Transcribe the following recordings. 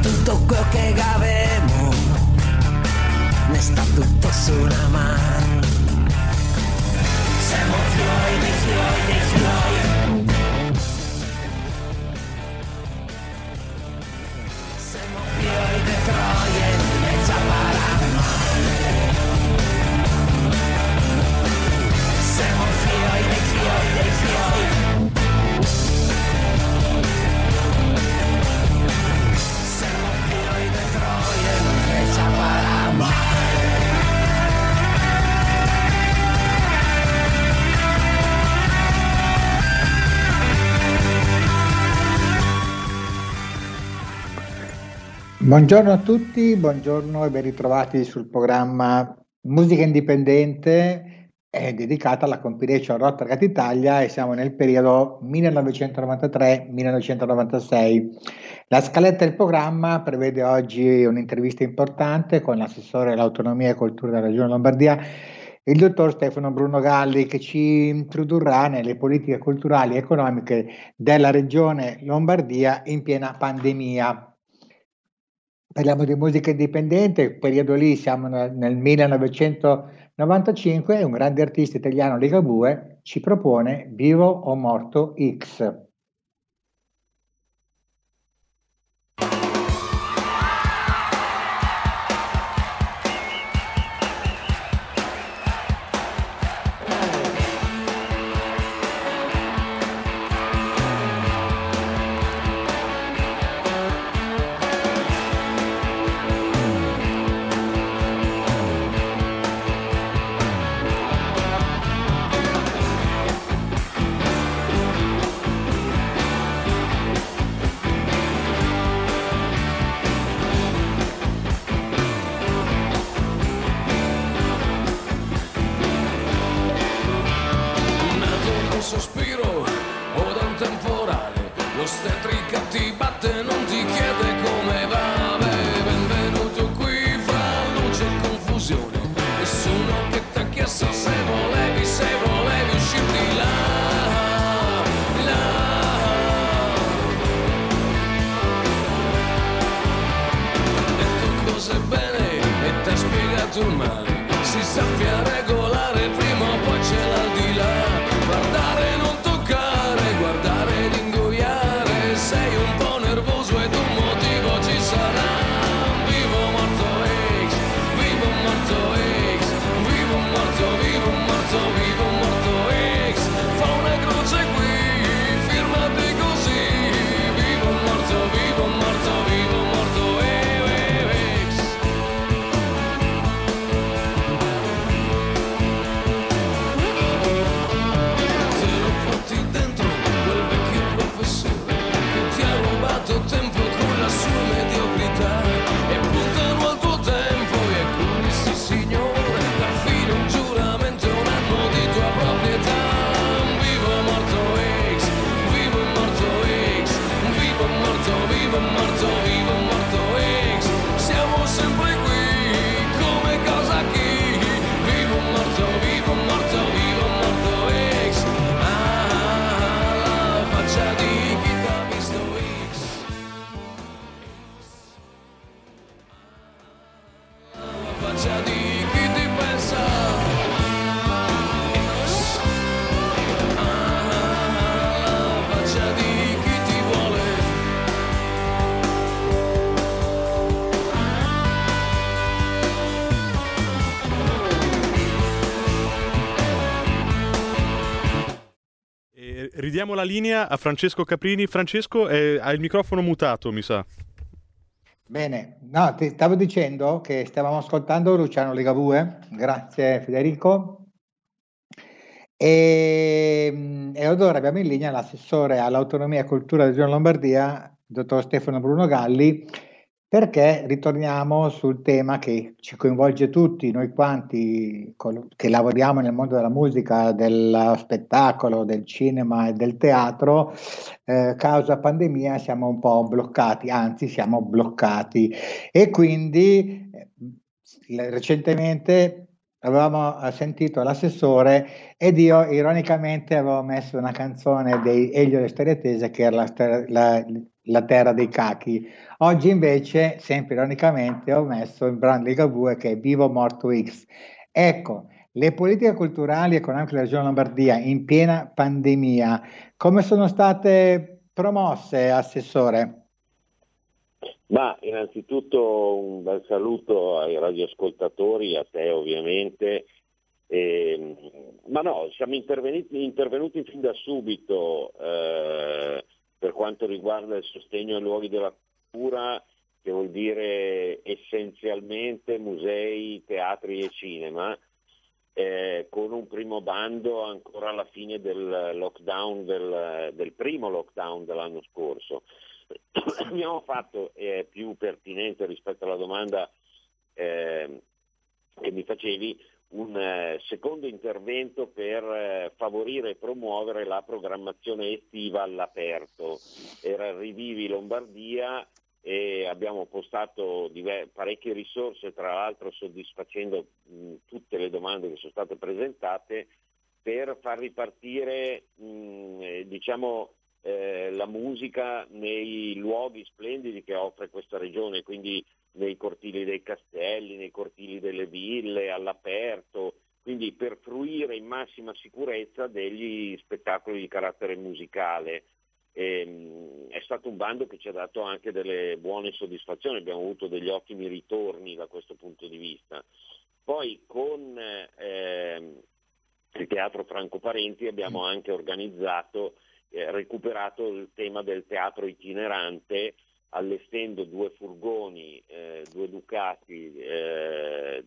Quello che avemo, ne sta tutto su una mano. Siamo fiori fiori fiori. Buongiorno a tutti, buongiorno e ben ritrovati sul programma Musica Indipendente è dedicata alla compilation Rotterdam Italia e siamo nel periodo 1993-1996. La scaletta del programma prevede oggi un'intervista importante con l'assessore all'autonomia e cultura della Regione Lombardia, il dottor Stefano Bruno Galli, che ci introdurrà nelle politiche culturali e economiche della Regione Lombardia in piena pandemia. Parliamo di musica indipendente, il periodo lì siamo nel nel 1995 e un grande artista italiano Ligabue ci propone Vivo o Morto X. Ridiamo la linea a Francesco Caprini. Francesco, eh, ha il microfono mutato, mi sa. Bene, no, ti stavo dicendo che stavamo ascoltando Luciano Ligabue, grazie Federico. E, e ora abbiamo in linea l'assessore all'autonomia e cultura della Regione Lombardia, dottor Stefano Bruno Galli, perché ritorniamo sul tema che ci coinvolge tutti, noi quanti che lavoriamo nel mondo della musica, dello spettacolo, del cinema e del teatro, eh, causa pandemia siamo un po' bloccati, anzi siamo bloccati e quindi eh, recentemente avevamo sentito l'assessore ed io ironicamente avevo messo una canzone dei Elio e Storie Tese che era la, la, la terra dei cachi. Oggi invece, sempre ironicamente, ho messo il brand Ligabue che è Vivo Morto X. Ecco, le politiche culturali e economiche della Regione Lombardia in piena pandemia, come sono state promosse, Assessore? Ma innanzitutto un bel saluto ai radioascoltatori, a te ovviamente. Eh, ma no, siamo intervenuti, intervenuti fin da subito eh, per quanto riguarda il sostegno ai luoghi della cultura, che vuol dire essenzialmente musei, teatri e cinema, eh, con un primo bando ancora alla fine del lockdown, del, del primo lockdown dell'anno scorso. Abbiamo fatto, è più pertinente rispetto alla domanda eh, che mi facevi, un eh, secondo intervento per eh, favorire e promuovere la programmazione estiva all'aperto. Era Rivivi Lombardia e abbiamo postato parecchie risorse, tra l'altro soddisfacendo tutte le domande che sono state presentate, per far ripartire mh, diciamo, eh, la musica nei luoghi splendidi che offre questa regione, quindi nei cortili dei castelli, nei cortili delle ville, all'aperto, quindi per fruire in massima sicurezza degli spettacoli di carattere musicale. E, ehm, è stato un bando che ci ha dato anche delle buone soddisfazioni, abbiamo avuto degli ottimi ritorni da questo punto di vista. Poi con eh, il Teatro Franco Parenti abbiamo anche organizzato, eh, recuperato il tema del teatro itinerante allestendo due furgoni, eh, due Ducati eh,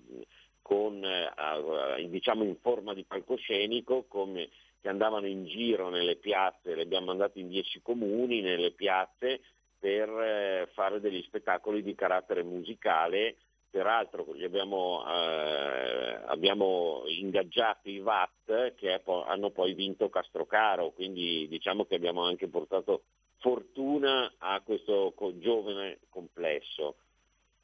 con, eh, diciamo in forma di palcoscenico come, che andavano in giro nelle piazze, le abbiamo mandate in dieci comuni, nelle piazze per eh, fare degli spettacoli di carattere musicale. Peraltro abbiamo, eh, abbiamo, ingaggiato i VAT che hanno poi vinto Castrocaro, quindi diciamo che abbiamo anche portato fortuna a questo giovane complesso.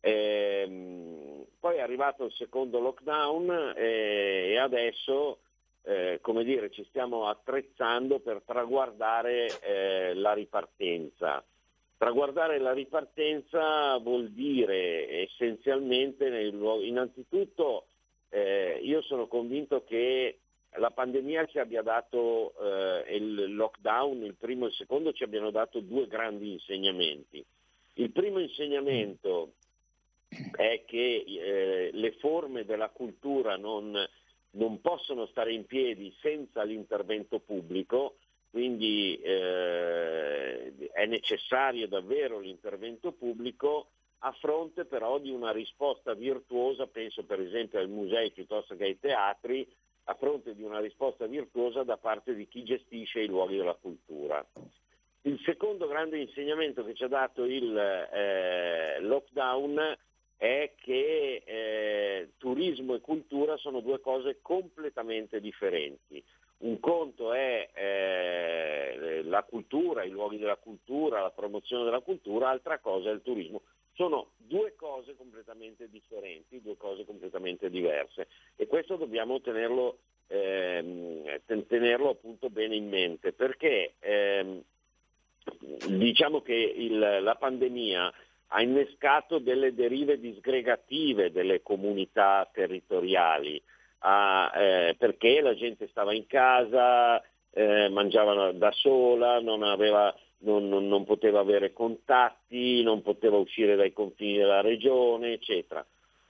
Ehm, poi è arrivato il secondo lockdown eh, e adesso eh, come dire, ci stiamo attrezzando per traguardare eh, la ripartenza. Traguardare la ripartenza vuol dire essenzialmente, innanzitutto eh, io sono convinto che la pandemia ci abbia dato, eh, il lockdown, il primo e il secondo, ci abbiano dato due grandi insegnamenti. Il primo insegnamento è che eh, le forme della cultura non, non, possono stare in piedi senza l'intervento pubblico, quindi eh, è necessario davvero l'intervento pubblico a fronte però di una risposta virtuosa, penso per esempio ai musei piuttosto che ai teatri, a fronte di una risposta virtuosa da parte di chi gestisce i luoghi della cultura. Il secondo grande insegnamento che ci ha dato il eh, lockdown è che eh, turismo e cultura sono due cose completamente differenti. Un conto è eh, la cultura, i luoghi della cultura, la promozione della cultura, altra cosa è il turismo. Sono due cose completamente differenti, due cose completamente diverse e questo dobbiamo tenerlo, ehm, tenerlo appunto bene in mente perché ehm, diciamo che il, la pandemia ha innescato delle derive disgregative delle comunità territoriali, a, eh, perché la gente stava in casa, eh, mangiava da sola, non, aveva, non, non, non, poteva avere contatti, non poteva uscire dai confini della regione, eccetera.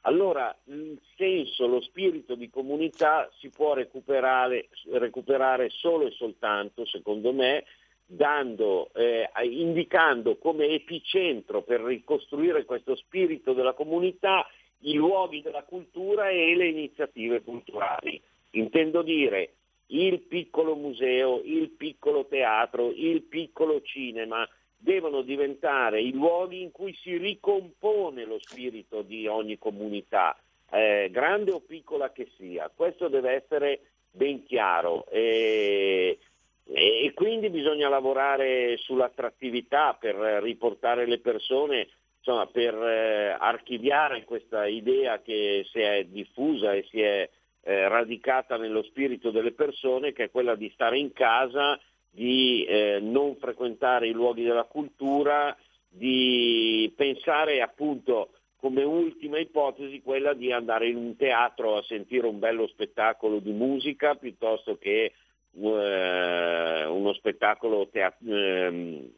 Allora il senso, lo spirito di comunità si può recuperare, recuperare solo e soltanto, secondo me, dando, eh, indicando come epicentro per ricostruire questo spirito della comunità i luoghi della cultura e le iniziative culturali. Intendo dire il piccolo museo, il piccolo teatro, il piccolo cinema devono diventare i luoghi in cui si ricompone lo spirito di ogni comunità, eh, grande o piccola che sia. Questo deve essere ben chiaro. E, e quindi bisogna lavorare sull'attrattività per riportare le persone, insomma, per eh, archiviare questa idea che si è diffusa e si è eh, radicata nello spirito delle persone, che è quella di stare in casa, di eh, non frequentare i luoghi della cultura, di pensare appunto come ultima ipotesi quella di andare in un teatro a sentire un bello spettacolo di musica piuttosto che eh, uno spettacolo teat- ehm,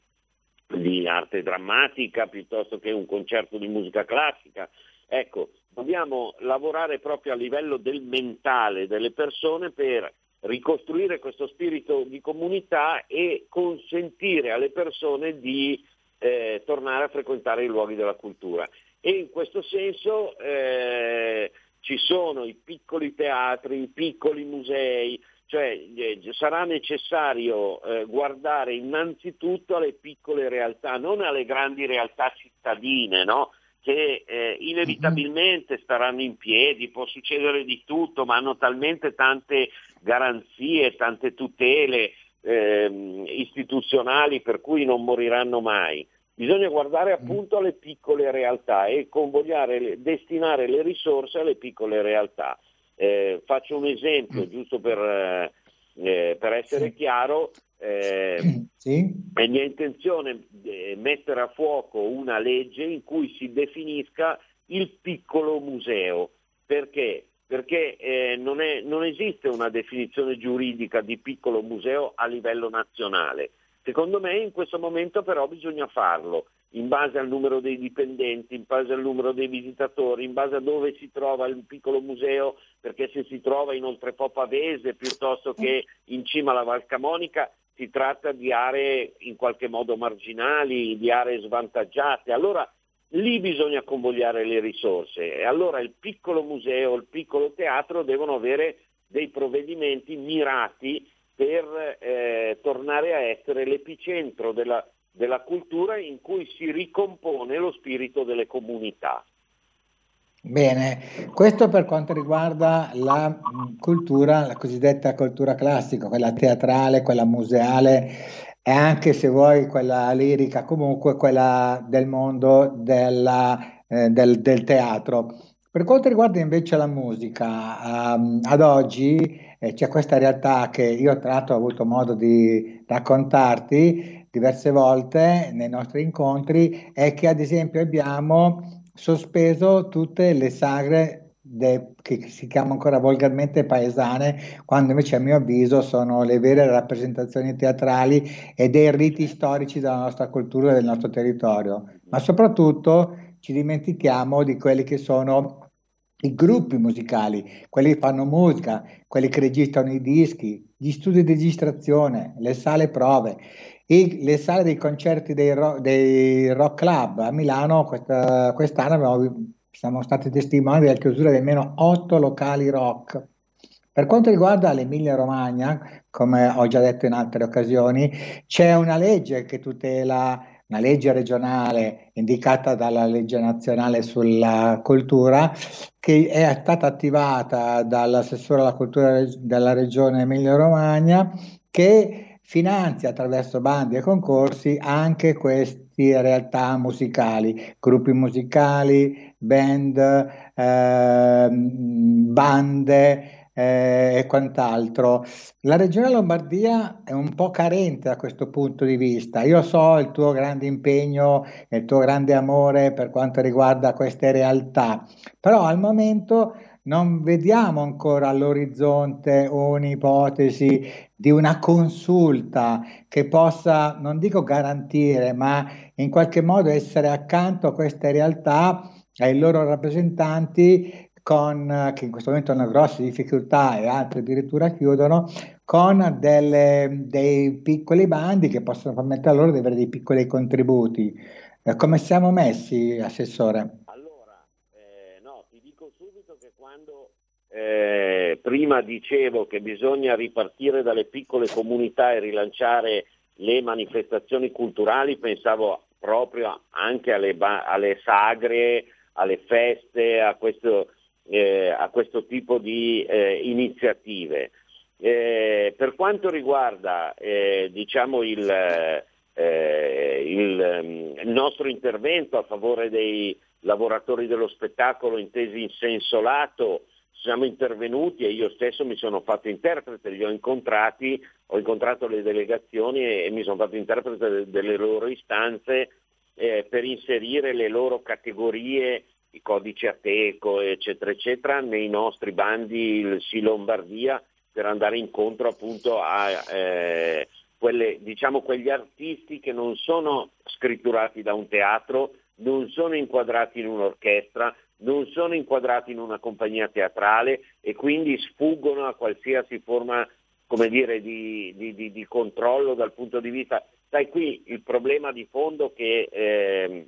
di arte drammatica piuttosto che un concerto di musica classica. Ecco, dobbiamo lavorare proprio a livello del mentale delle persone per ricostruire questo spirito di comunità e consentire alle persone di eh, tornare a frequentare i luoghi della cultura. E in questo senso eh, ci sono i piccoli teatri, i piccoli musei, cioè eh, sarà necessario eh, guardare innanzitutto alle piccole realtà, non alle grandi realtà cittadine, no? che eh, inevitabilmente staranno in piedi, può succedere di tutto, ma hanno talmente tante garanzie, tante tutele eh, istituzionali per cui non moriranno mai. Bisogna guardare appunto alle piccole realtà e convogliare, destinare le risorse alle piccole realtà. Eh, faccio un esempio, mm. giusto per, eh, eh, per essere chiaro, eh, sì. è mia intenzione eh, mettere a fuoco una legge in cui si definisca il piccolo museo. Perché? Perché eh, non, è, non esiste una definizione giuridica di piccolo museo a livello nazionale. Secondo me in questo momento però bisogna farlo in base al numero dei dipendenti, in base al numero dei visitatori, in base a dove si trova il piccolo museo, perché se si trova in Oltrepò Pavese piuttosto che in cima alla Val Camonica si tratta di aree in qualche modo marginali, di aree svantaggiate. Allora lì bisogna convogliare le risorse e allora il piccolo museo, il piccolo teatro devono avere dei provvedimenti mirati per eh, tornare a essere l'epicentro della della cultura in cui si ricompone lo spirito delle comunità. Bene, questo per quanto riguarda la cultura, la cosiddetta cultura classica, quella teatrale, quella museale e anche se vuoi quella lirica, comunque quella del mondo della, eh, del, del, teatro. Per quanto riguarda invece la musica, um, ad oggi eh, c'è questa realtà che io tra l'altro ho avuto modo di raccontarti, diverse volte nei nostri incontri è che ad esempio abbiamo sospeso tutte le sagre de, che si chiamano ancora volgarmente paesane, quando invece a mio avviso sono le vere rappresentazioni teatrali e dei riti storici della nostra cultura e del nostro territorio. Ma soprattutto ci dimentichiamo di quelli che sono i gruppi musicali, quelli che fanno musica, quelli che registrano i dischi, gli studi di registrazione, le sale prove e le sale dei concerti dei, ro- dei rock club a Milano questa, quest'anno abbiamo, siamo stati testimoni della chiusura di almeno otto locali rock. Per quanto riguarda l'Emilia Romagna, come ho già detto in altre occasioni, c'è una legge che tutela, una legge regionale indicata dalla legge nazionale sulla cultura, che è stata attivata dall'assessore alla cultura della regione Emilia Romagna, che finanzia attraverso bandi e concorsi anche queste realtà musicali, gruppi musicali, band, eh, bande, eh, e quant'altro. La regione Lombardia è un po' carente da questo punto di vista. Io so il tuo grande impegno e il tuo grande amore per quanto riguarda queste realtà, però al momento non vediamo ancora all'orizzonte un'ipotesi di una consulta che possa, non dico garantire, ma in qualche modo essere accanto a queste realtà, ai loro rappresentanti con, che in questo momento hanno grosse difficoltà e altri addirittura chiudono, con delle, dei piccoli bandi che possono permettere a loro di avere dei piccoli contributi. Eh, come siamo messi, Assessore? Allora, eh, no, ti dico subito che quando eh, prima dicevo che bisogna ripartire dalle piccole comunità e rilanciare le manifestazioni culturali, pensavo proprio anche alle, ba- alle sagre, alle feste, a questo eh, a questo tipo di eh, iniziative. Eh, per quanto riguarda eh, diciamo il, eh, il, il, nostro intervento a favore dei lavoratori dello spettacolo intesi in senso lato, siamo intervenuti e io stesso mi sono fatto interprete, li ho incontrati, ho incontrato le delegazioni e, e mi sono fatto interprete de, delle loro istanze eh, per inserire le loro categorie i codici Ateco, eccetera, eccetera, nei nostri bandi il Sì Lombardia per andare incontro appunto a eh, quelle, diciamo, quegli artisti che non sono scritturati da un teatro, non sono inquadrati in un'orchestra, non sono inquadrati in una compagnia teatrale e quindi sfuggono a qualsiasi forma come dire, di, di, di, di controllo dal punto di vista. Sai qui il problema di fondo che eh,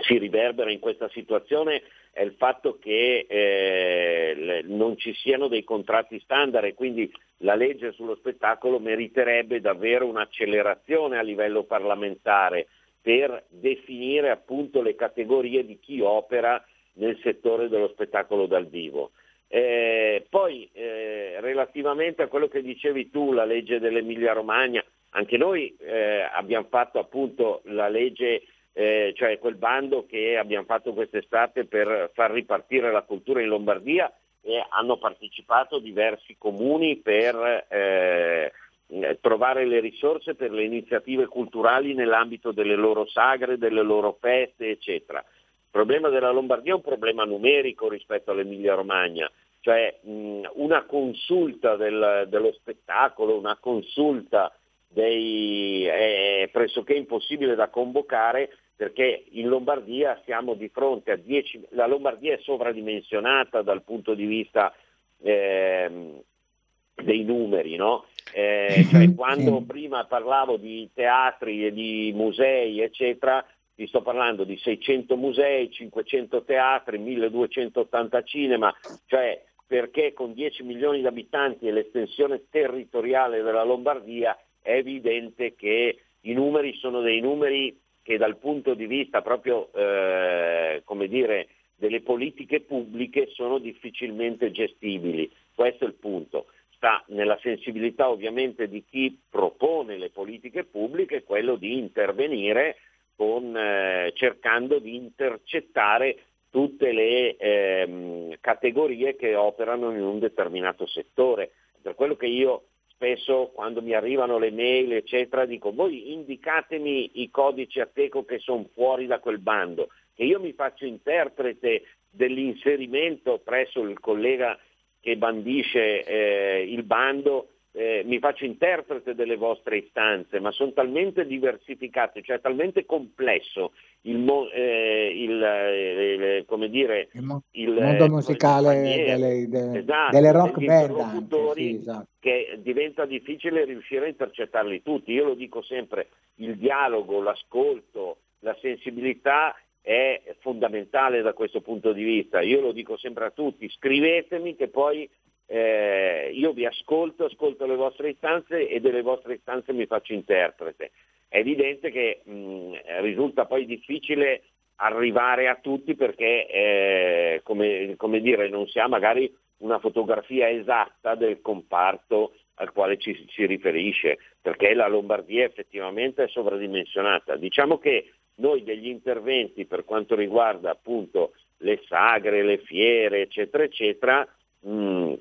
si riverbera in questa situazione è il fatto che eh, non ci siano dei contratti standard e quindi la legge sullo spettacolo meriterebbe davvero un'accelerazione a livello parlamentare per definire appunto le categorie di chi opera nel settore dello spettacolo dal vivo. Eh, poi eh, relativamente a quello che dicevi tu, la legge dell'Emilia Romagna, anche noi eh, abbiamo fatto appunto la legge eh, cioè quel bando che abbiamo fatto quest'estate per far ripartire la cultura in Lombardia e hanno partecipato diversi comuni per eh, trovare le risorse per le iniziative culturali nell'ambito delle loro sagre, delle loro feste, eccetera. Il problema della Lombardia è un problema numerico rispetto all'Emilia Romagna, cioè mh, una consulta del, dello spettacolo, una consulta dei, è pressoché impossibile da convocare perché in Lombardia siamo di fronte a 10, la Lombardia è sovradimensionata dal punto di vista eh, dei numeri, no? eh, cioè quando prima parlavo di teatri e di musei, eccetera, vi sto parlando di 600 musei, 500 teatri, 1280 cinema, cioè perché con 10 milioni di abitanti e l'estensione territoriale della Lombardia è evidente che i numeri sono dei numeri che dal punto di vista proprio, eh, come dire, delle politiche pubbliche sono difficilmente gestibili. Questo è il punto. Sta nella sensibilità ovviamente di chi propone le politiche pubbliche quello di intervenire con, eh, cercando di intercettare tutte le ehm, categorie che operano in un determinato settore. Per quello che io spesso quando mi arrivano le mail, eccetera, dico voi indicatemi i codici Ateco che sono fuori da quel bando, che io mi faccio interprete dell'inserimento presso il collega che bandisce eh, il bando eh, mi faccio interprete delle vostre istanze, ma sono talmente diversificate, cioè talmente complesso il, mo, eh, il, eh, come dire, il, mo- il mondo musicale delle, de, esatto, delle rock band anche, sì, esatto. che diventa difficile riuscire a intercettarli tutti. Io lo dico sempre, il dialogo, l'ascolto, la sensibilità è fondamentale da questo punto di vista. Io lo dico sempre a tutti, scrivetemi che poi eh, io vi ascolto, ascolto le vostre istanze e delle vostre istanze mi faccio interprete. È evidente che mh, risulta poi difficile arrivare a tutti perché, eh, come, come dire, non si ha magari una fotografia esatta del comparto al quale ci si riferisce, perché la Lombardia effettivamente è sovradimensionata. Diciamo che noi degli interventi per quanto riguarda appunto le sagre, le fiere, eccetera, eccetera, mh,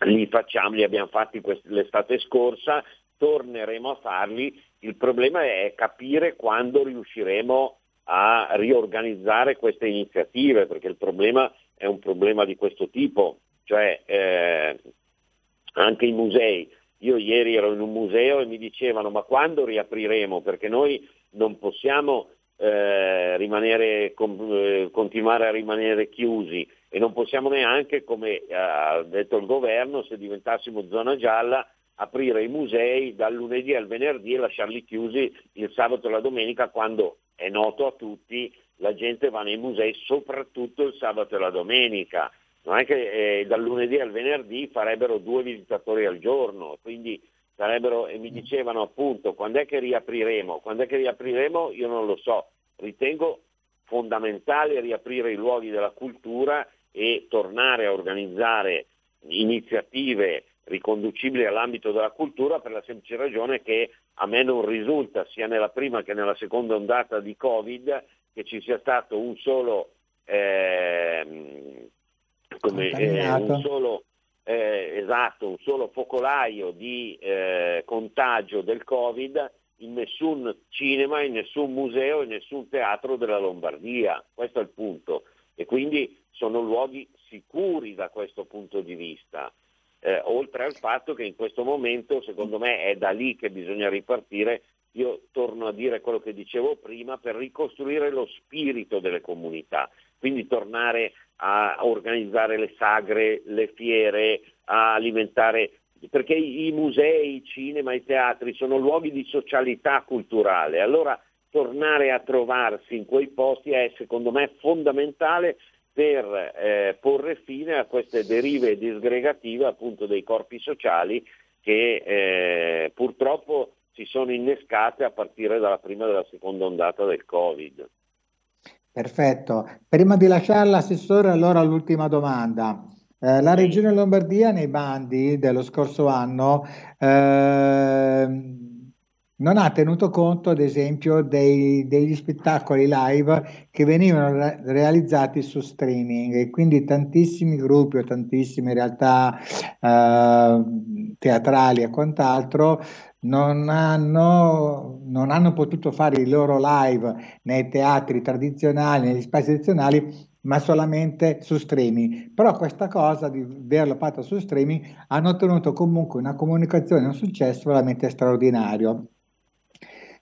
li facciamo, li abbiamo fatti l'estate scorsa, torneremo a farli, il problema è capire quando riusciremo a riorganizzare queste iniziative, perché il problema è un problema di questo tipo, cioè eh, anche i musei. Io ieri ero in un museo e mi dicevano ma quando riapriremo? Perché noi non possiamo eh, rimanere, con, eh, continuare a rimanere chiusi e non possiamo neanche, come ha detto il governo, se diventassimo zona gialla, aprire i musei dal lunedì al venerdì e lasciarli chiusi il sabato e la domenica quando è noto a tutti la gente va nei musei soprattutto il sabato e la domenica. Non è che eh, dal lunedì al venerdì farebbero due visitatori al giorno, quindi sarebbero, e mi dicevano appunto quando è che riapriremo, quando è che riapriremo? Io non lo so, ritengo fondamentale riaprire i luoghi della cultura e tornare a organizzare iniziative riconducibili all'ambito della cultura per la semplice ragione che a me non risulta sia nella prima che nella seconda ondata di Covid che ci sia stato un solo, eh, come, eh, un solo esatto, un solo focolaio di eh, contagio del Covid in nessun cinema, in nessun museo, in nessun teatro della Lombardia. Questo è il punto. E quindi sono luoghi sicuri da questo punto di vista. Eh, oltre al fatto che in questo momento, secondo me, è da lì che bisogna ripartire. Io torno a dire quello che dicevo prima, per ricostruire lo spirito delle comunità, quindi tornare a organizzare le sagre, le fiere, a alimentare perché i musei, i cinema, i teatri sono luoghi di socialità culturale. Allora tornare a trovarsi in quei posti è secondo me fondamentale per eh, porre fine a queste derive disgregative appunto dei corpi sociali che eh, purtroppo si sono innescate a partire dalla prima e dalla seconda ondata del Covid. Perfetto. Prima di lasciare l'assessore, allora l'ultima domanda. Eh, la Regione Lombardia nei bandi dello scorso anno eh, non ha tenuto conto, ad esempio, dei, degli spettacoli live che venivano re- realizzati su streaming. E quindi tantissimi gruppi o tantissime realtà eh, teatrali e quant'altro non hanno, non hanno potuto fare i loro live nei teatri tradizionali, negli spazi tradizionali, ma solamente su streaming. Però questa cosa di averlo fatto su streaming hanno ottenuto comunque una comunicazione, un successo veramente straordinario.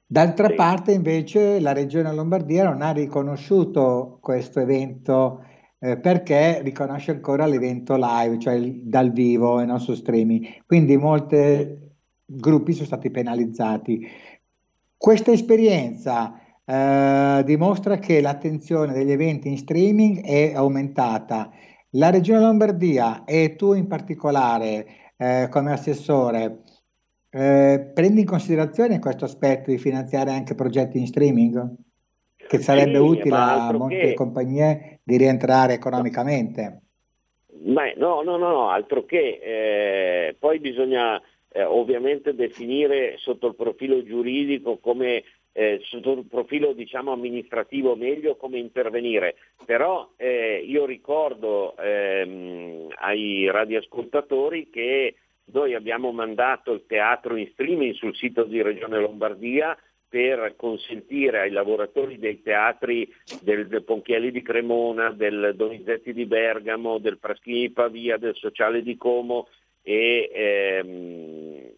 D'altra sì. parte invece la regione Lombardia non ha riconosciuto questo evento eh, perché riconosce ancora l'evento live, cioè dal vivo e non su streaming. Quindi molti gruppi sono stati penalizzati. Questa esperienza eh, dimostra che l'attenzione degli eventi in streaming è aumentata. La Regione Lombardia e tu in particolare eh, come assessore eh, prendi in considerazione questo aspetto di finanziare anche progetti in streaming? Che sarebbe sì, utile a molte che... compagnie di rientrare economicamente. Ma no, no, no, no altro che eh, poi bisogna eh, ovviamente definire sotto il profilo giuridico come eh, sotto il profilo diciamo, amministrativo meglio come intervenire, però eh, io ricordo ehm, ai radioascoltatori che noi abbiamo mandato il teatro in streaming sul sito di Regione Lombardia per consentire ai lavoratori dei teatri del, del Ponchielli di Cremona, del Donizetti di Bergamo, del Fraschini di Pavia, del Sociale di Como e ehm,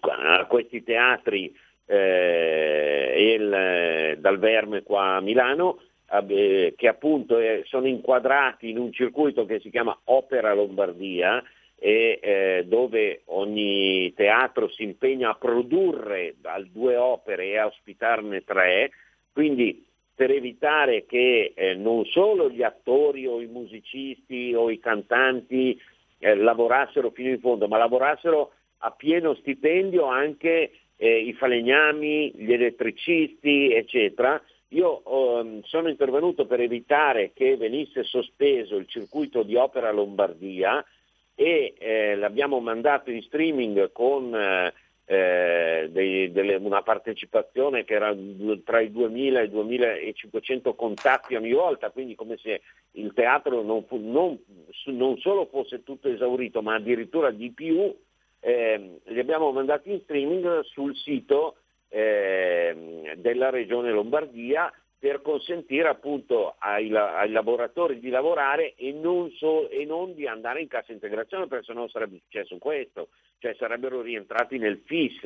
a questi teatri eh, il, dal Verme qua a Milano, eh, che appunto eh, sono inquadrati in un circuito che si chiama Opera Lombardia e eh, dove ogni teatro si impegna a produrre due opere e a ospitarne tre, quindi per evitare che eh, non solo gli attori o i musicisti o i cantanti eh, lavorassero fino in fondo, ma lavorassero a pieno stipendio anche eh, i falegnami, gli elettricisti, eccetera. Io um, sono intervenuto per evitare che venisse sospeso il circuito di Opera Lombardia e eh, l'abbiamo mandato in streaming con eh, eh, dei, delle, una partecipazione che era tra i 2000 e i 2500 contatti ogni volta, quindi come se il teatro non, fu, non, non solo fosse tutto esaurito, ma addirittura di più, eh, li abbiamo mandati in streaming sul sito eh, della regione Lombardia per consentire appunto ai, ai lavoratori di lavorare e non, so, e non, di andare in cassa integrazione perché sennò sarebbe successo questo, cioè sarebbero rientrati nel FIS.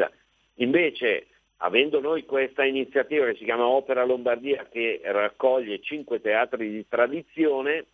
Invece, avendo noi questa iniziativa che si chiama Opera Lombardia che raccoglie cinque teatri di tradizione,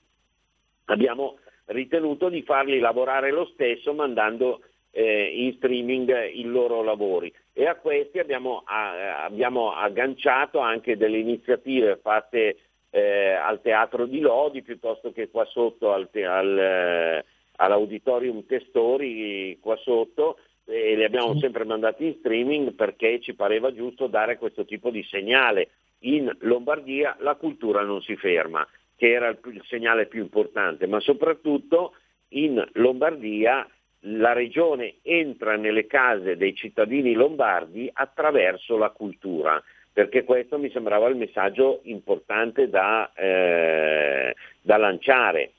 abbiamo ritenuto di farli lavorare lo stesso mandando eh, in streaming i loro lavori e a questi abbiamo, a, abbiamo agganciato anche delle iniziative fatte eh, al Teatro di Lodi piuttosto che qua sotto al, al, eh, all'Auditorium Testori qua sotto e li abbiamo sempre mandati in streaming perché ci pareva giusto dare questo tipo di segnale. In Lombardia la cultura non si ferma, che era il, il segnale più importante, ma soprattutto in Lombardia la regione entra nelle case dei cittadini lombardi attraverso la cultura, perché questo mi sembrava il messaggio importante da, eh, da lanciare.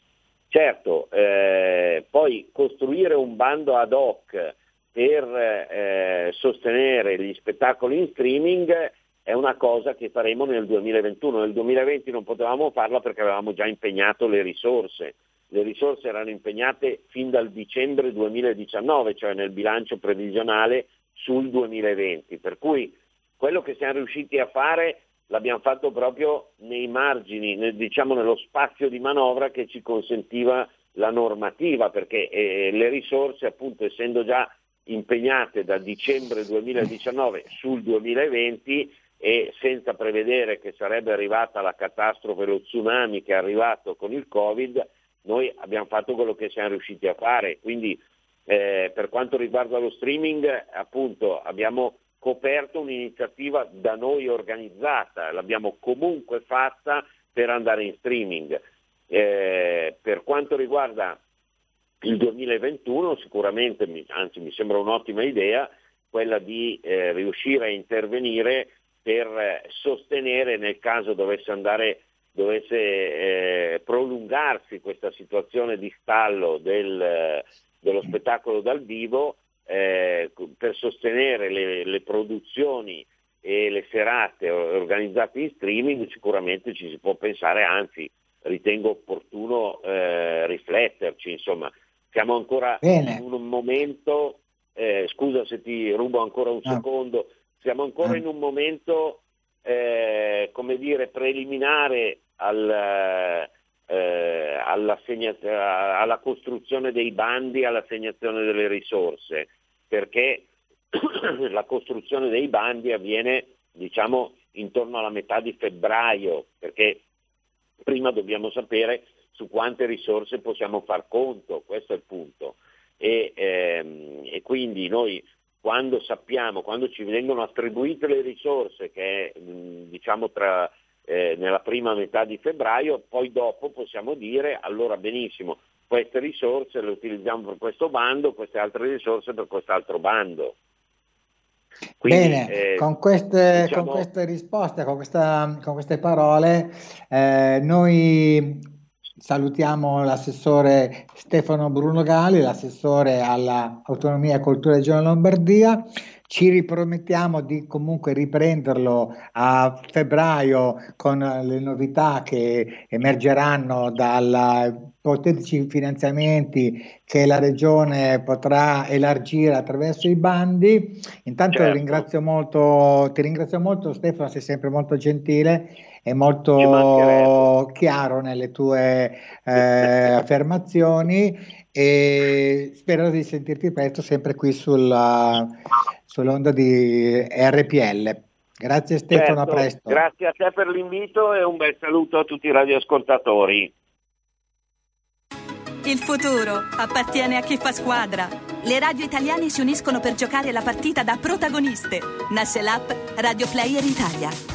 Certo, eh, poi costruire un bando ad hoc per eh, sostenere gli spettacoli in streaming è una cosa che faremo nel 2021. Nel 2020 non potevamo farla perché avevamo già impegnato le risorse le risorse erano impegnate fin dal dicembre 2019, cioè nel bilancio previsionale sul 2020, per cui quello che siamo riusciti a fare l'abbiamo fatto proprio nei margini, nel, diciamo nello spazio di manovra che ci consentiva la normativa, perché eh, le risorse appunto essendo già impegnate da dicembre 2019 sul 2020 e senza prevedere che sarebbe arrivata la catastrofe, lo tsunami che è arrivato con il Covid, noi abbiamo fatto quello che siamo riusciti a fare, quindi eh, per quanto riguarda lo streaming appunto abbiamo coperto un'iniziativa da noi organizzata, l'abbiamo comunque fatta per andare in streaming. Eh, per quanto riguarda il 2021 sicuramente, anzi mi sembra un'ottima idea, quella di eh, riuscire a intervenire per eh, sostenere nel caso dovesse andare dovesse eh, prolungarsi questa situazione di stallo del, dello spettacolo dal vivo eh, per sostenere le, le, produzioni e le serate organizzate in streaming sicuramente ci si può pensare, anzi ritengo opportuno eh, rifletterci, insomma siamo ancora Bene. in un momento, eh, scusa se ti rubo ancora un no. secondo, siamo ancora no. in un momento eh, come dire, preliminare al, eh, alla costruzione dei bandi, all'assegnazione delle risorse, perché la costruzione dei bandi avviene diciamo, intorno alla metà di febbraio, perché prima dobbiamo sapere su quante risorse possiamo far conto, questo è il punto. E, ehm, e quindi noi quando sappiamo, quando ci vengono attribuite le risorse, che è diciamo tra eh, nella prima metà di febbraio, poi dopo possiamo dire allora benissimo, queste risorse le utilizziamo per questo bando, queste altre risorse per quest'altro bando. Quindi, Bene, eh, con, queste, diciamo... con, queste, risposte, con, questa, con queste parole, eh, noi salutiamo l'assessore Stefano Bruno Gali, l'assessore all'autonomia e cultura regione Lombardia. Ci ripromettiamo di comunque riprenderlo a febbraio con le novità che emergeranno dai ipotetici finanziamenti che la Regione potrà elargire attraverso i bandi. Intanto certo. ringrazio molto, ti ringrazio molto Stefano, sei sempre molto gentile e molto chiaro nelle tue eh, affermazioni e spero di sentirti presto sempre qui sulla, sull'onda di RPL. Grazie Stefano, certo, a presto. Grazie a te per l'invito e un bel saluto a tutti i radioascoltatori. Il futuro appartiene a chi fa squadra. Le radio italiane si uniscono per giocare la partita da protagoniste. Nasce l'app Radio Player Italia.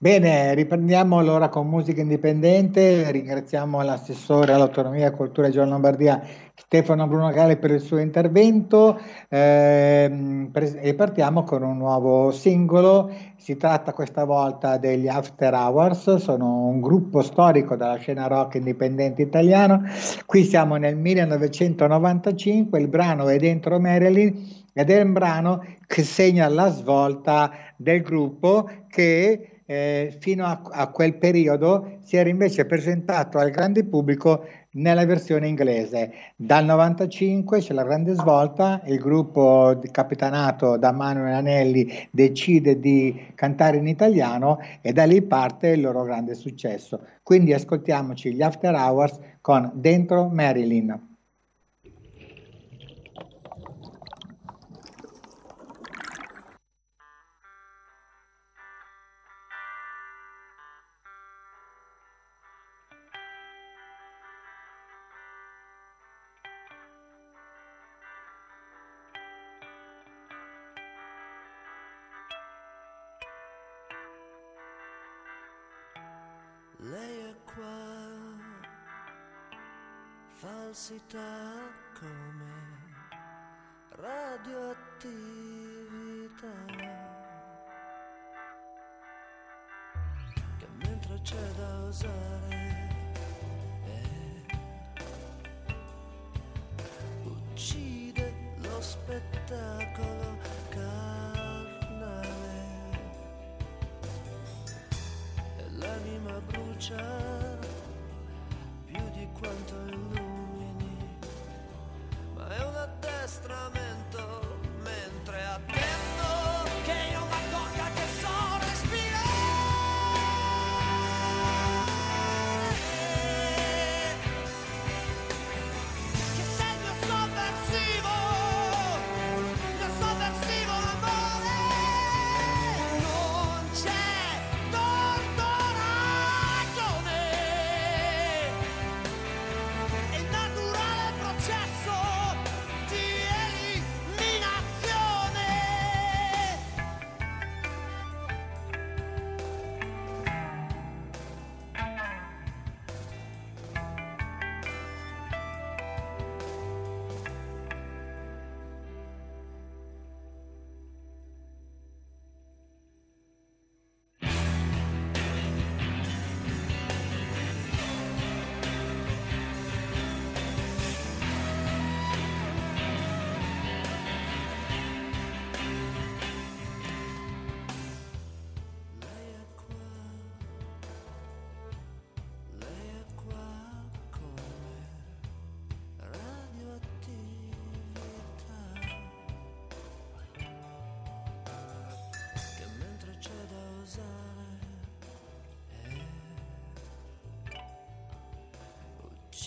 Bene, riprendiamo allora con musica indipendente, ringraziamo l'assessore all'autonomia e cultura Giovanni Lombardia Stefano Bruno Gale per il suo intervento. Ehm, e partiamo con un nuovo singolo, si tratta questa volta degli After Hours, sono un gruppo storico della scena rock indipendente italiano, qui siamo nel 1995, il brano è dentro Marilyn ed è un brano che segna la svolta del gruppo che eh, fino a, a, quel periodo si era invece presentato al grande pubblico nella versione inglese. Dal 95 c'è la grande svolta, il gruppo capitanato da Manuel Anelli decide di cantare in italiano e da lì parte il loro grande successo. Quindi ascoltiamoci gli After Hours con Dentro Marilyn. Falsità come radioattività. Che mentre c'è da usare, eh, uccide lo spettacolo carnale. E l'anima brucia più di quanto illumini, addestramento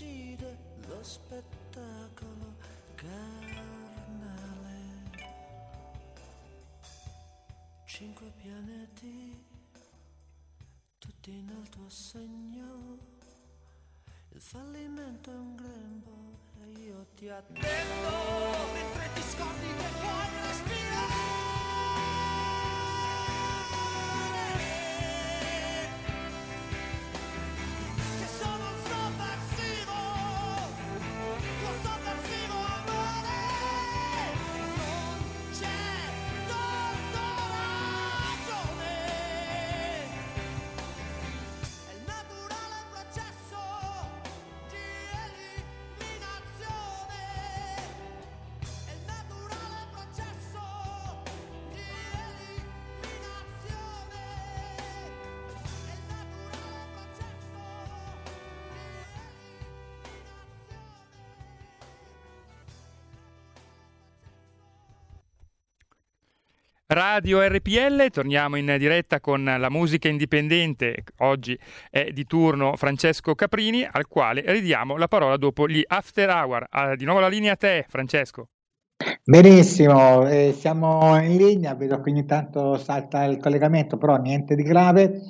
uccide lo spettacolo carnale. Cinque pianeti, tutti nel tuo segno. Il fallimento è un grembo e io ti attendo mentre ti scordi che puoi Radio RPL, torniamo in diretta con la musica indipendente. Oggi è di turno Francesco Caprini, al quale ridiamo la parola dopo gli after hour. Ah, di nuovo la linea a te, Francesco. Benissimo, eh, siamo in linea, vedo che ogni tanto salta il collegamento, però niente di grave.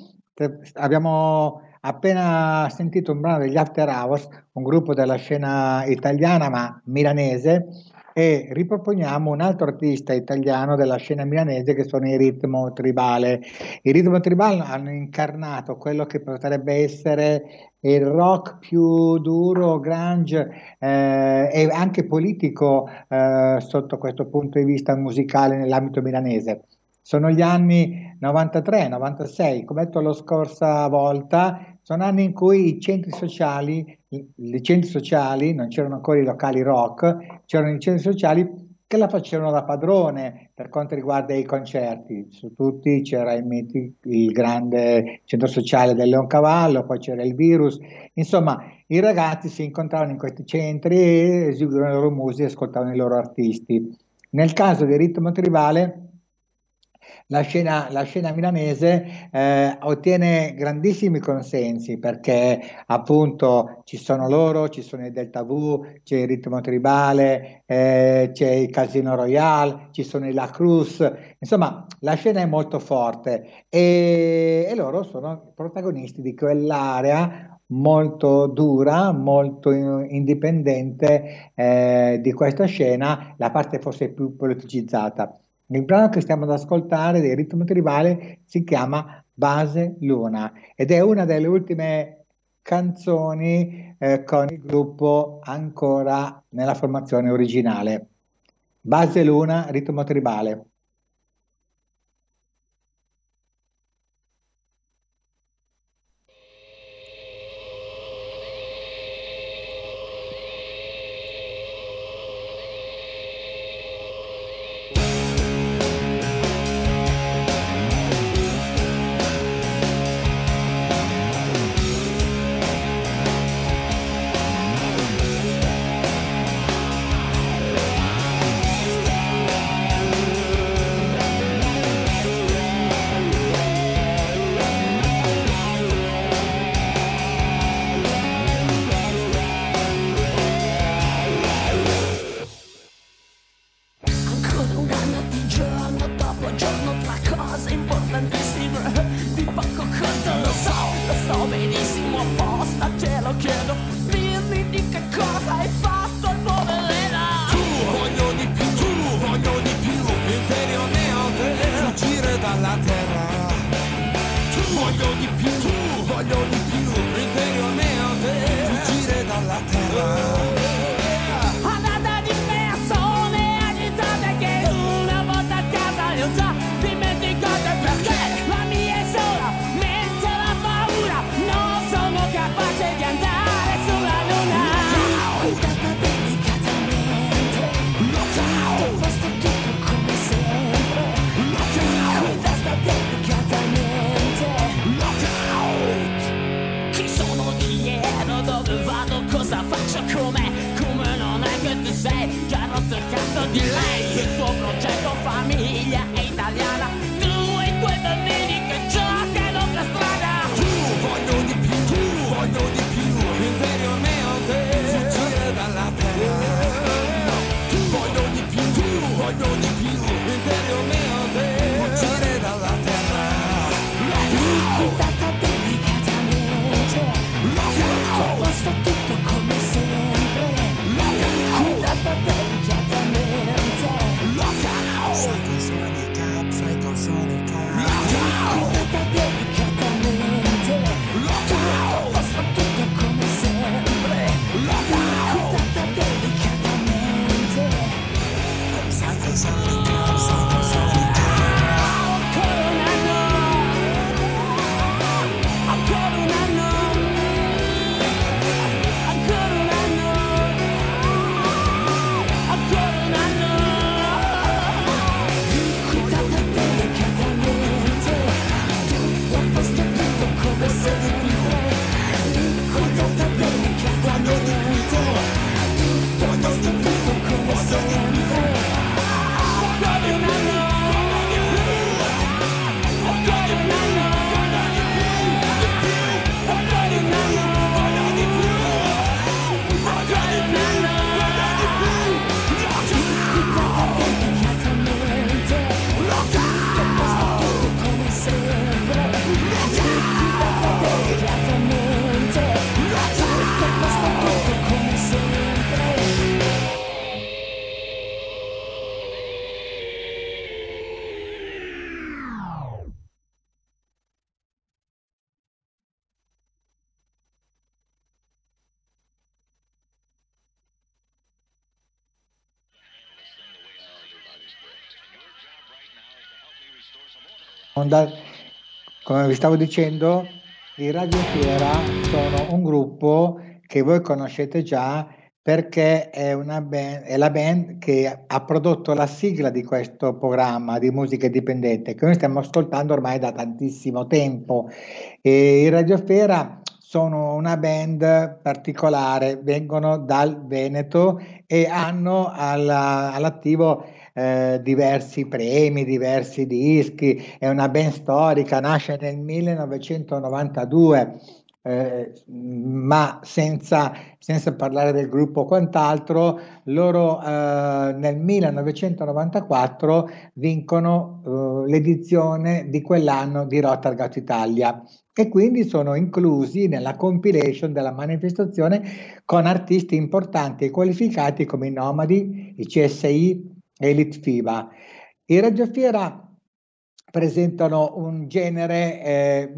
Abbiamo appena sentito un brano degli After Hours, un gruppo della scena italiana ma milanese, e riproponiamo un altro artista italiano della scena milanese che sono i Ritmo Tribale. I Ritmo Tribale hanno incarnato quello che potrebbe essere il rock più duro, grunge eh, e anche politico eh, sotto questo punto di vista musicale nell'ambito milanese. Sono gli anni 93-96, come detto la scorsa volta, sono anni in cui i centri sociali, i centri sociali, non c'erano ancora i locali rock, c'erano i centri sociali che la facevano da padrone per quanto riguarda i concerti. Su tutti c'era il, il grande centro sociale del Leoncavallo, poi c'era il virus. Insomma, i ragazzi si incontravano in questi centri e eseguivano le loro musiche, ascoltavano i loro artisti. Nel caso di Ritmo Tribale, la scena, la scena milanese eh, ottiene grandissimi consensi perché appunto ci sono loro, ci sono i Delta V, c'è il ritmo tribale, eh, c'è il Casino Royale, ci sono i La Cruz, insomma la scena è molto forte e, e loro sono protagonisti di quell'area molto dura, molto in- indipendente eh, di questa scena, la parte forse più politicizzata. Il brano che stiamo ad ascoltare del ritmo tribale si chiama Base Luna ed è una delle ultime canzoni eh, con il gruppo ancora nella formazione originale. Base Luna, ritmo tribale. Onda. Come vi stavo dicendo, i Radio Fiera sono un gruppo che voi conoscete già perché è, band, è la band che ha prodotto la sigla di questo programma di musica indipendente che noi stiamo ascoltando ormai da tantissimo tempo. E I Radiosfera sono una band particolare, vengono dal Veneto e hanno alla, all'attivo eh, diversi premi, diversi dischi, è una band storica, nasce nel 1992 eh, ma senza, senza, parlare del gruppo quant'altro, loro eh, nel 1994 vincono eh, l'edizione di quell'anno di Rotterdam Italia. E quindi sono inclusi nella compilation della manifestazione con artisti importanti e qualificati come i Nomadi, i CSI e l'Itfiba. I Radio Fiera presentano un genere, eh,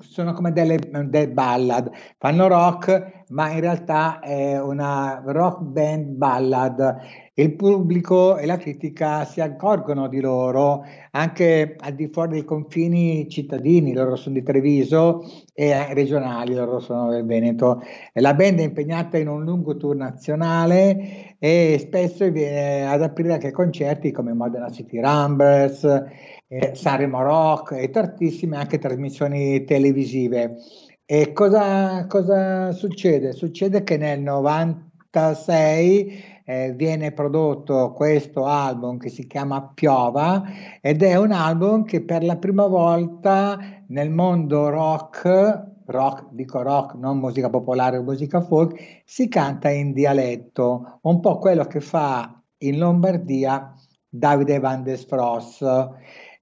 sono come delle, delle, ballad, fanno rock, ma in realtà è una rock band ballad. Il pubblico e la critica si accorgono di loro anche al di fuori dei confini cittadini, loro sono di Treviso e regionali, loro sono del Veneto. La band è impegnata in un lungo tour nazionale e spesso viene ad aprire anche concerti come Modena City Rumblers eh, Sanremo Rock e tantissime anche trasmissioni televisive. E cosa, cosa succede? Succede che nel 96 eh, viene prodotto questo album che si chiama Piova ed è un album che per la prima volta nel mondo rock, rock dico rock, non musica popolare o musica folk, si canta in dialetto, un po' quello che fa in Lombardia Davide Van der Spross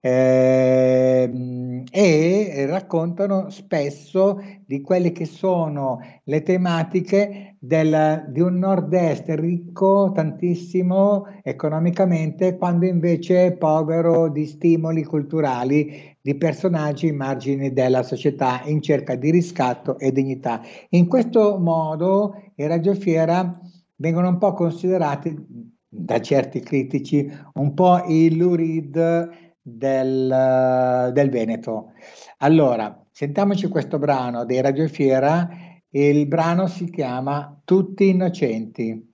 eh, e raccontano spesso di quelle che sono le tematiche del, di un nord-est ricco tantissimo economicamente, quando invece è povero di stimoli culturali, di personaggi in margini della società in cerca di riscatto e dignità. In questo modo i Radio Fiera vengono un po' considerati da certi critici un po' i Lurid del, del Veneto. Allora, sentiamoci questo brano dei Radio Fiera. Il brano si chiama Tutti innocenti.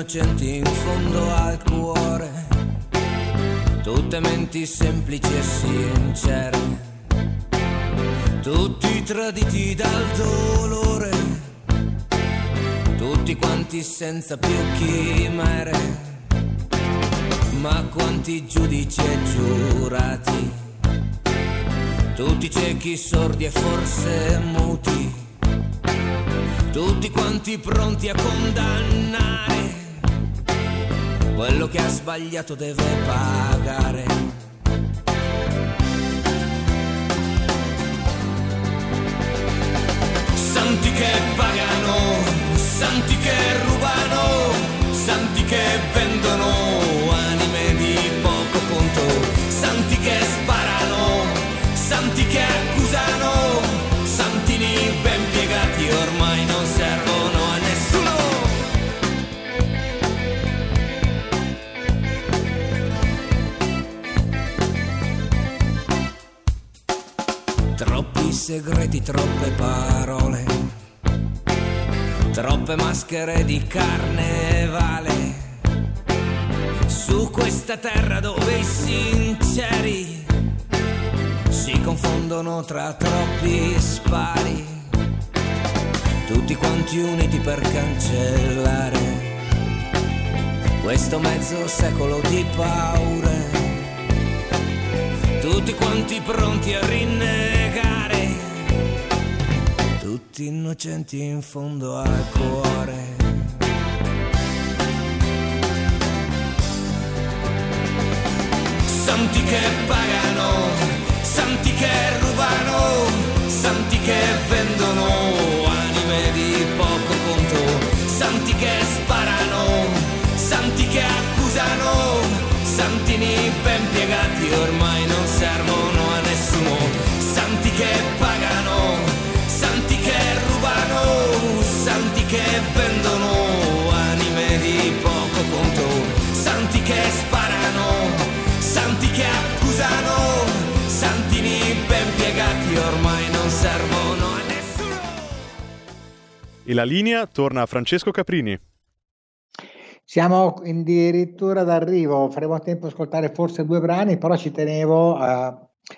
Innocenti in fondo al cuore, tutte menti semplici e sincere, tutti traditi dal dolore, tutti quanti senza più chimere, ma quanti giudici e giurati, tutti ciechi, sordi e forse muti. Tutti quanti pronti a condannare quello che ha sbagliato deve pagare. Santi che pagano, santi che rubano, santi che vendono anime di poco conto, santi che Troppi segreti, troppe parole, troppe maschere di carnevale. Su questa terra dove i sinceri si confondono tra troppi spari, tutti quanti uniti per cancellare questo mezzo secolo di paure tutti quanti pronti a rinnegare, tutti innocenti in fondo al cuore. Santi che pagano, santi che rubano, santi che vendono ben piegati ormai non servono a nessuno, santi che pagano, santi che rubano, santi che vendono anime di poco conto, santi che sparano, santi che accusano, santini ben piegati ormai non servono a nessuno. E la linea torna a Francesco Caprini. Siamo addirittura d'arrivo, faremo tempo di ascoltare forse due brani, però ci tenevo a,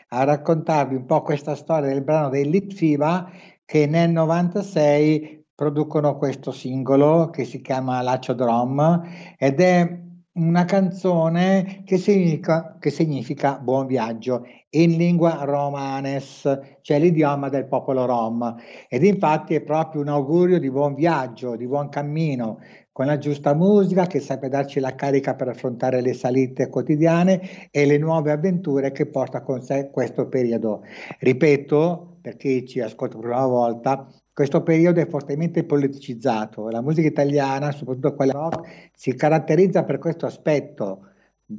a raccontarvi un po' questa storia del brano dei Litfiba che nel 96 producono questo singolo che si chiama Laccio Drum ed è una canzone che significa, che significa buon viaggio in lingua romanes, cioè l'idioma del popolo rom. Ed infatti è proprio un augurio di buon viaggio, di buon cammino, con la giusta musica che sappia darci la carica per affrontare le salite quotidiane e le nuove avventure che porta con sé questo periodo. Ripeto, per chi ci ascolta per una volta, questo periodo è fortemente politicizzato. La musica italiana, soprattutto quella rock, si caratterizza per questo aspetto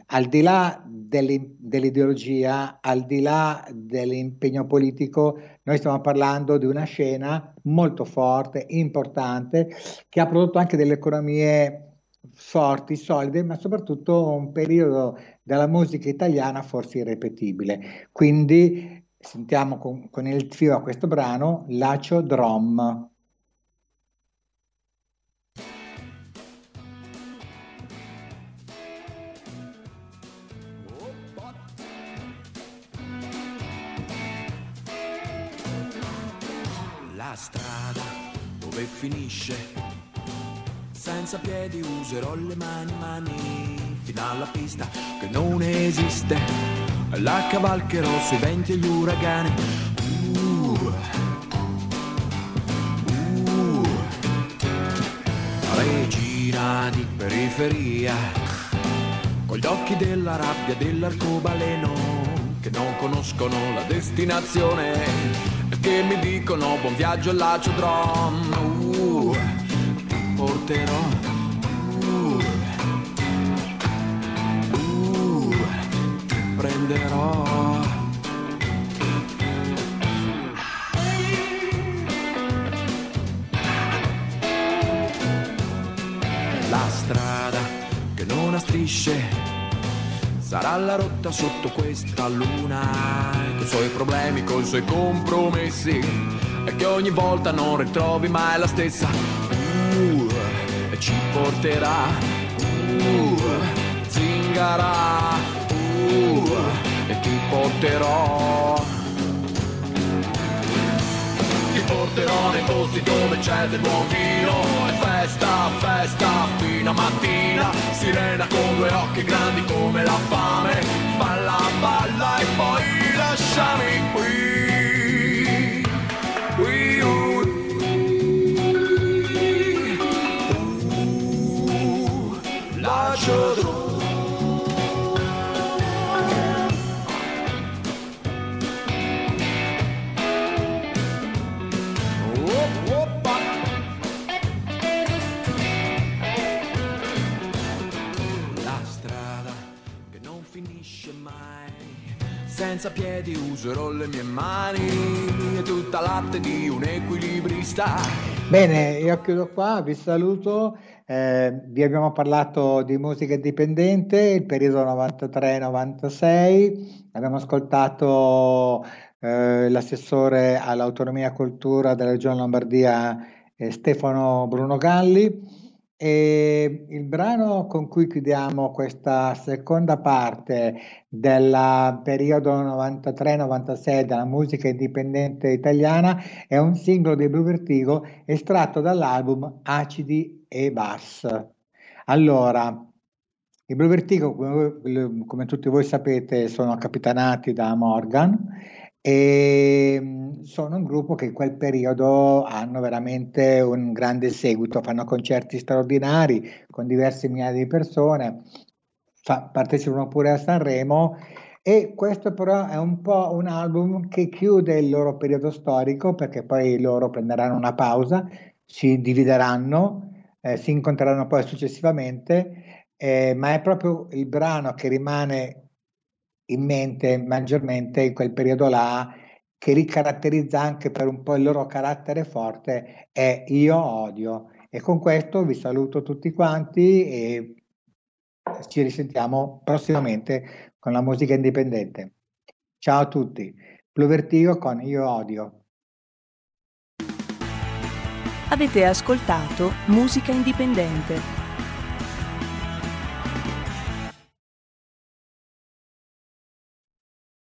al di là dell'ideologia, al di là dell'impegno politico, noi stiamo parlando di una scena molto forte, importante, che ha prodotto anche delle economie forti, solide, ma soprattutto un periodo della musica italiana forse irrepetibile. Quindi sentiamo con, con il filo a questo brano Lacio Drom. Strada dove finisce. Senza piedi userò le mani, mani, fino alla pista che non esiste. La cavalcherò sui venti e gli uragani. Uh, uh, regina di periferia, con gli occhi della rabbia dell'arcobaleno, non conoscono la destinazione. Che mi dicono buon viaggio al Lacio Drum uh, porterò. Uh, uh, prenderò. La strada che non ha strisce sarà la rotta sotto questa luna Con i suoi problemi, con i suoi compromessi. E che ogni volta non ritrovi mai la stessa. Uh, E ci porterà. Uh, Zingara. Uh, E ti porterò. Ti porterò nei posti dove c'è del buon vino festa, festa fino a mattina. Sirena con due occhi grandi come la fame. Balla, balla e poi lasciami qui. Qui, uh, uh, senza piedi userò le mie mani e tutta l'arte di un equilibrista. Bene, io chiudo qua, vi saluto. Eh, vi abbiamo parlato di musica indipendente, il periodo 93-96, abbiamo ascoltato eh, l'assessore all'autonomia e cultura della regione Lombardia eh, Stefano Bruno Galli e il brano con cui chiudiamo questa seconda parte del periodo 93-96 della musica indipendente italiana è un singolo di Blue Vertigo estratto dall'album Acidi e Bass. Allora, i Blue Vertigo, come, come tutti voi sapete, sono capitanati da Morgan e ehm, sono un gruppo che in quel periodo hanno veramente un grande seguito, fanno concerti straordinari con diverse migliaia di persone, fa, partecipano pure a Sanremo e questo però è un po' un album che chiude il loro periodo storico perché poi loro prenderanno una pausa, si divideranno, eh, si incontreranno poi successivamente, eh, ma è proprio il brano che rimane in mente maggiormente in quel periodo là che li caratterizza anche per un po' il loro carattere forte è io odio. E con questo vi saluto tutti quanti e ci risentiamo prossimamente con la musica indipendente. Ciao a tutti. Blue Vertigo con Io odio. Avete ascoltato Musica Indipendente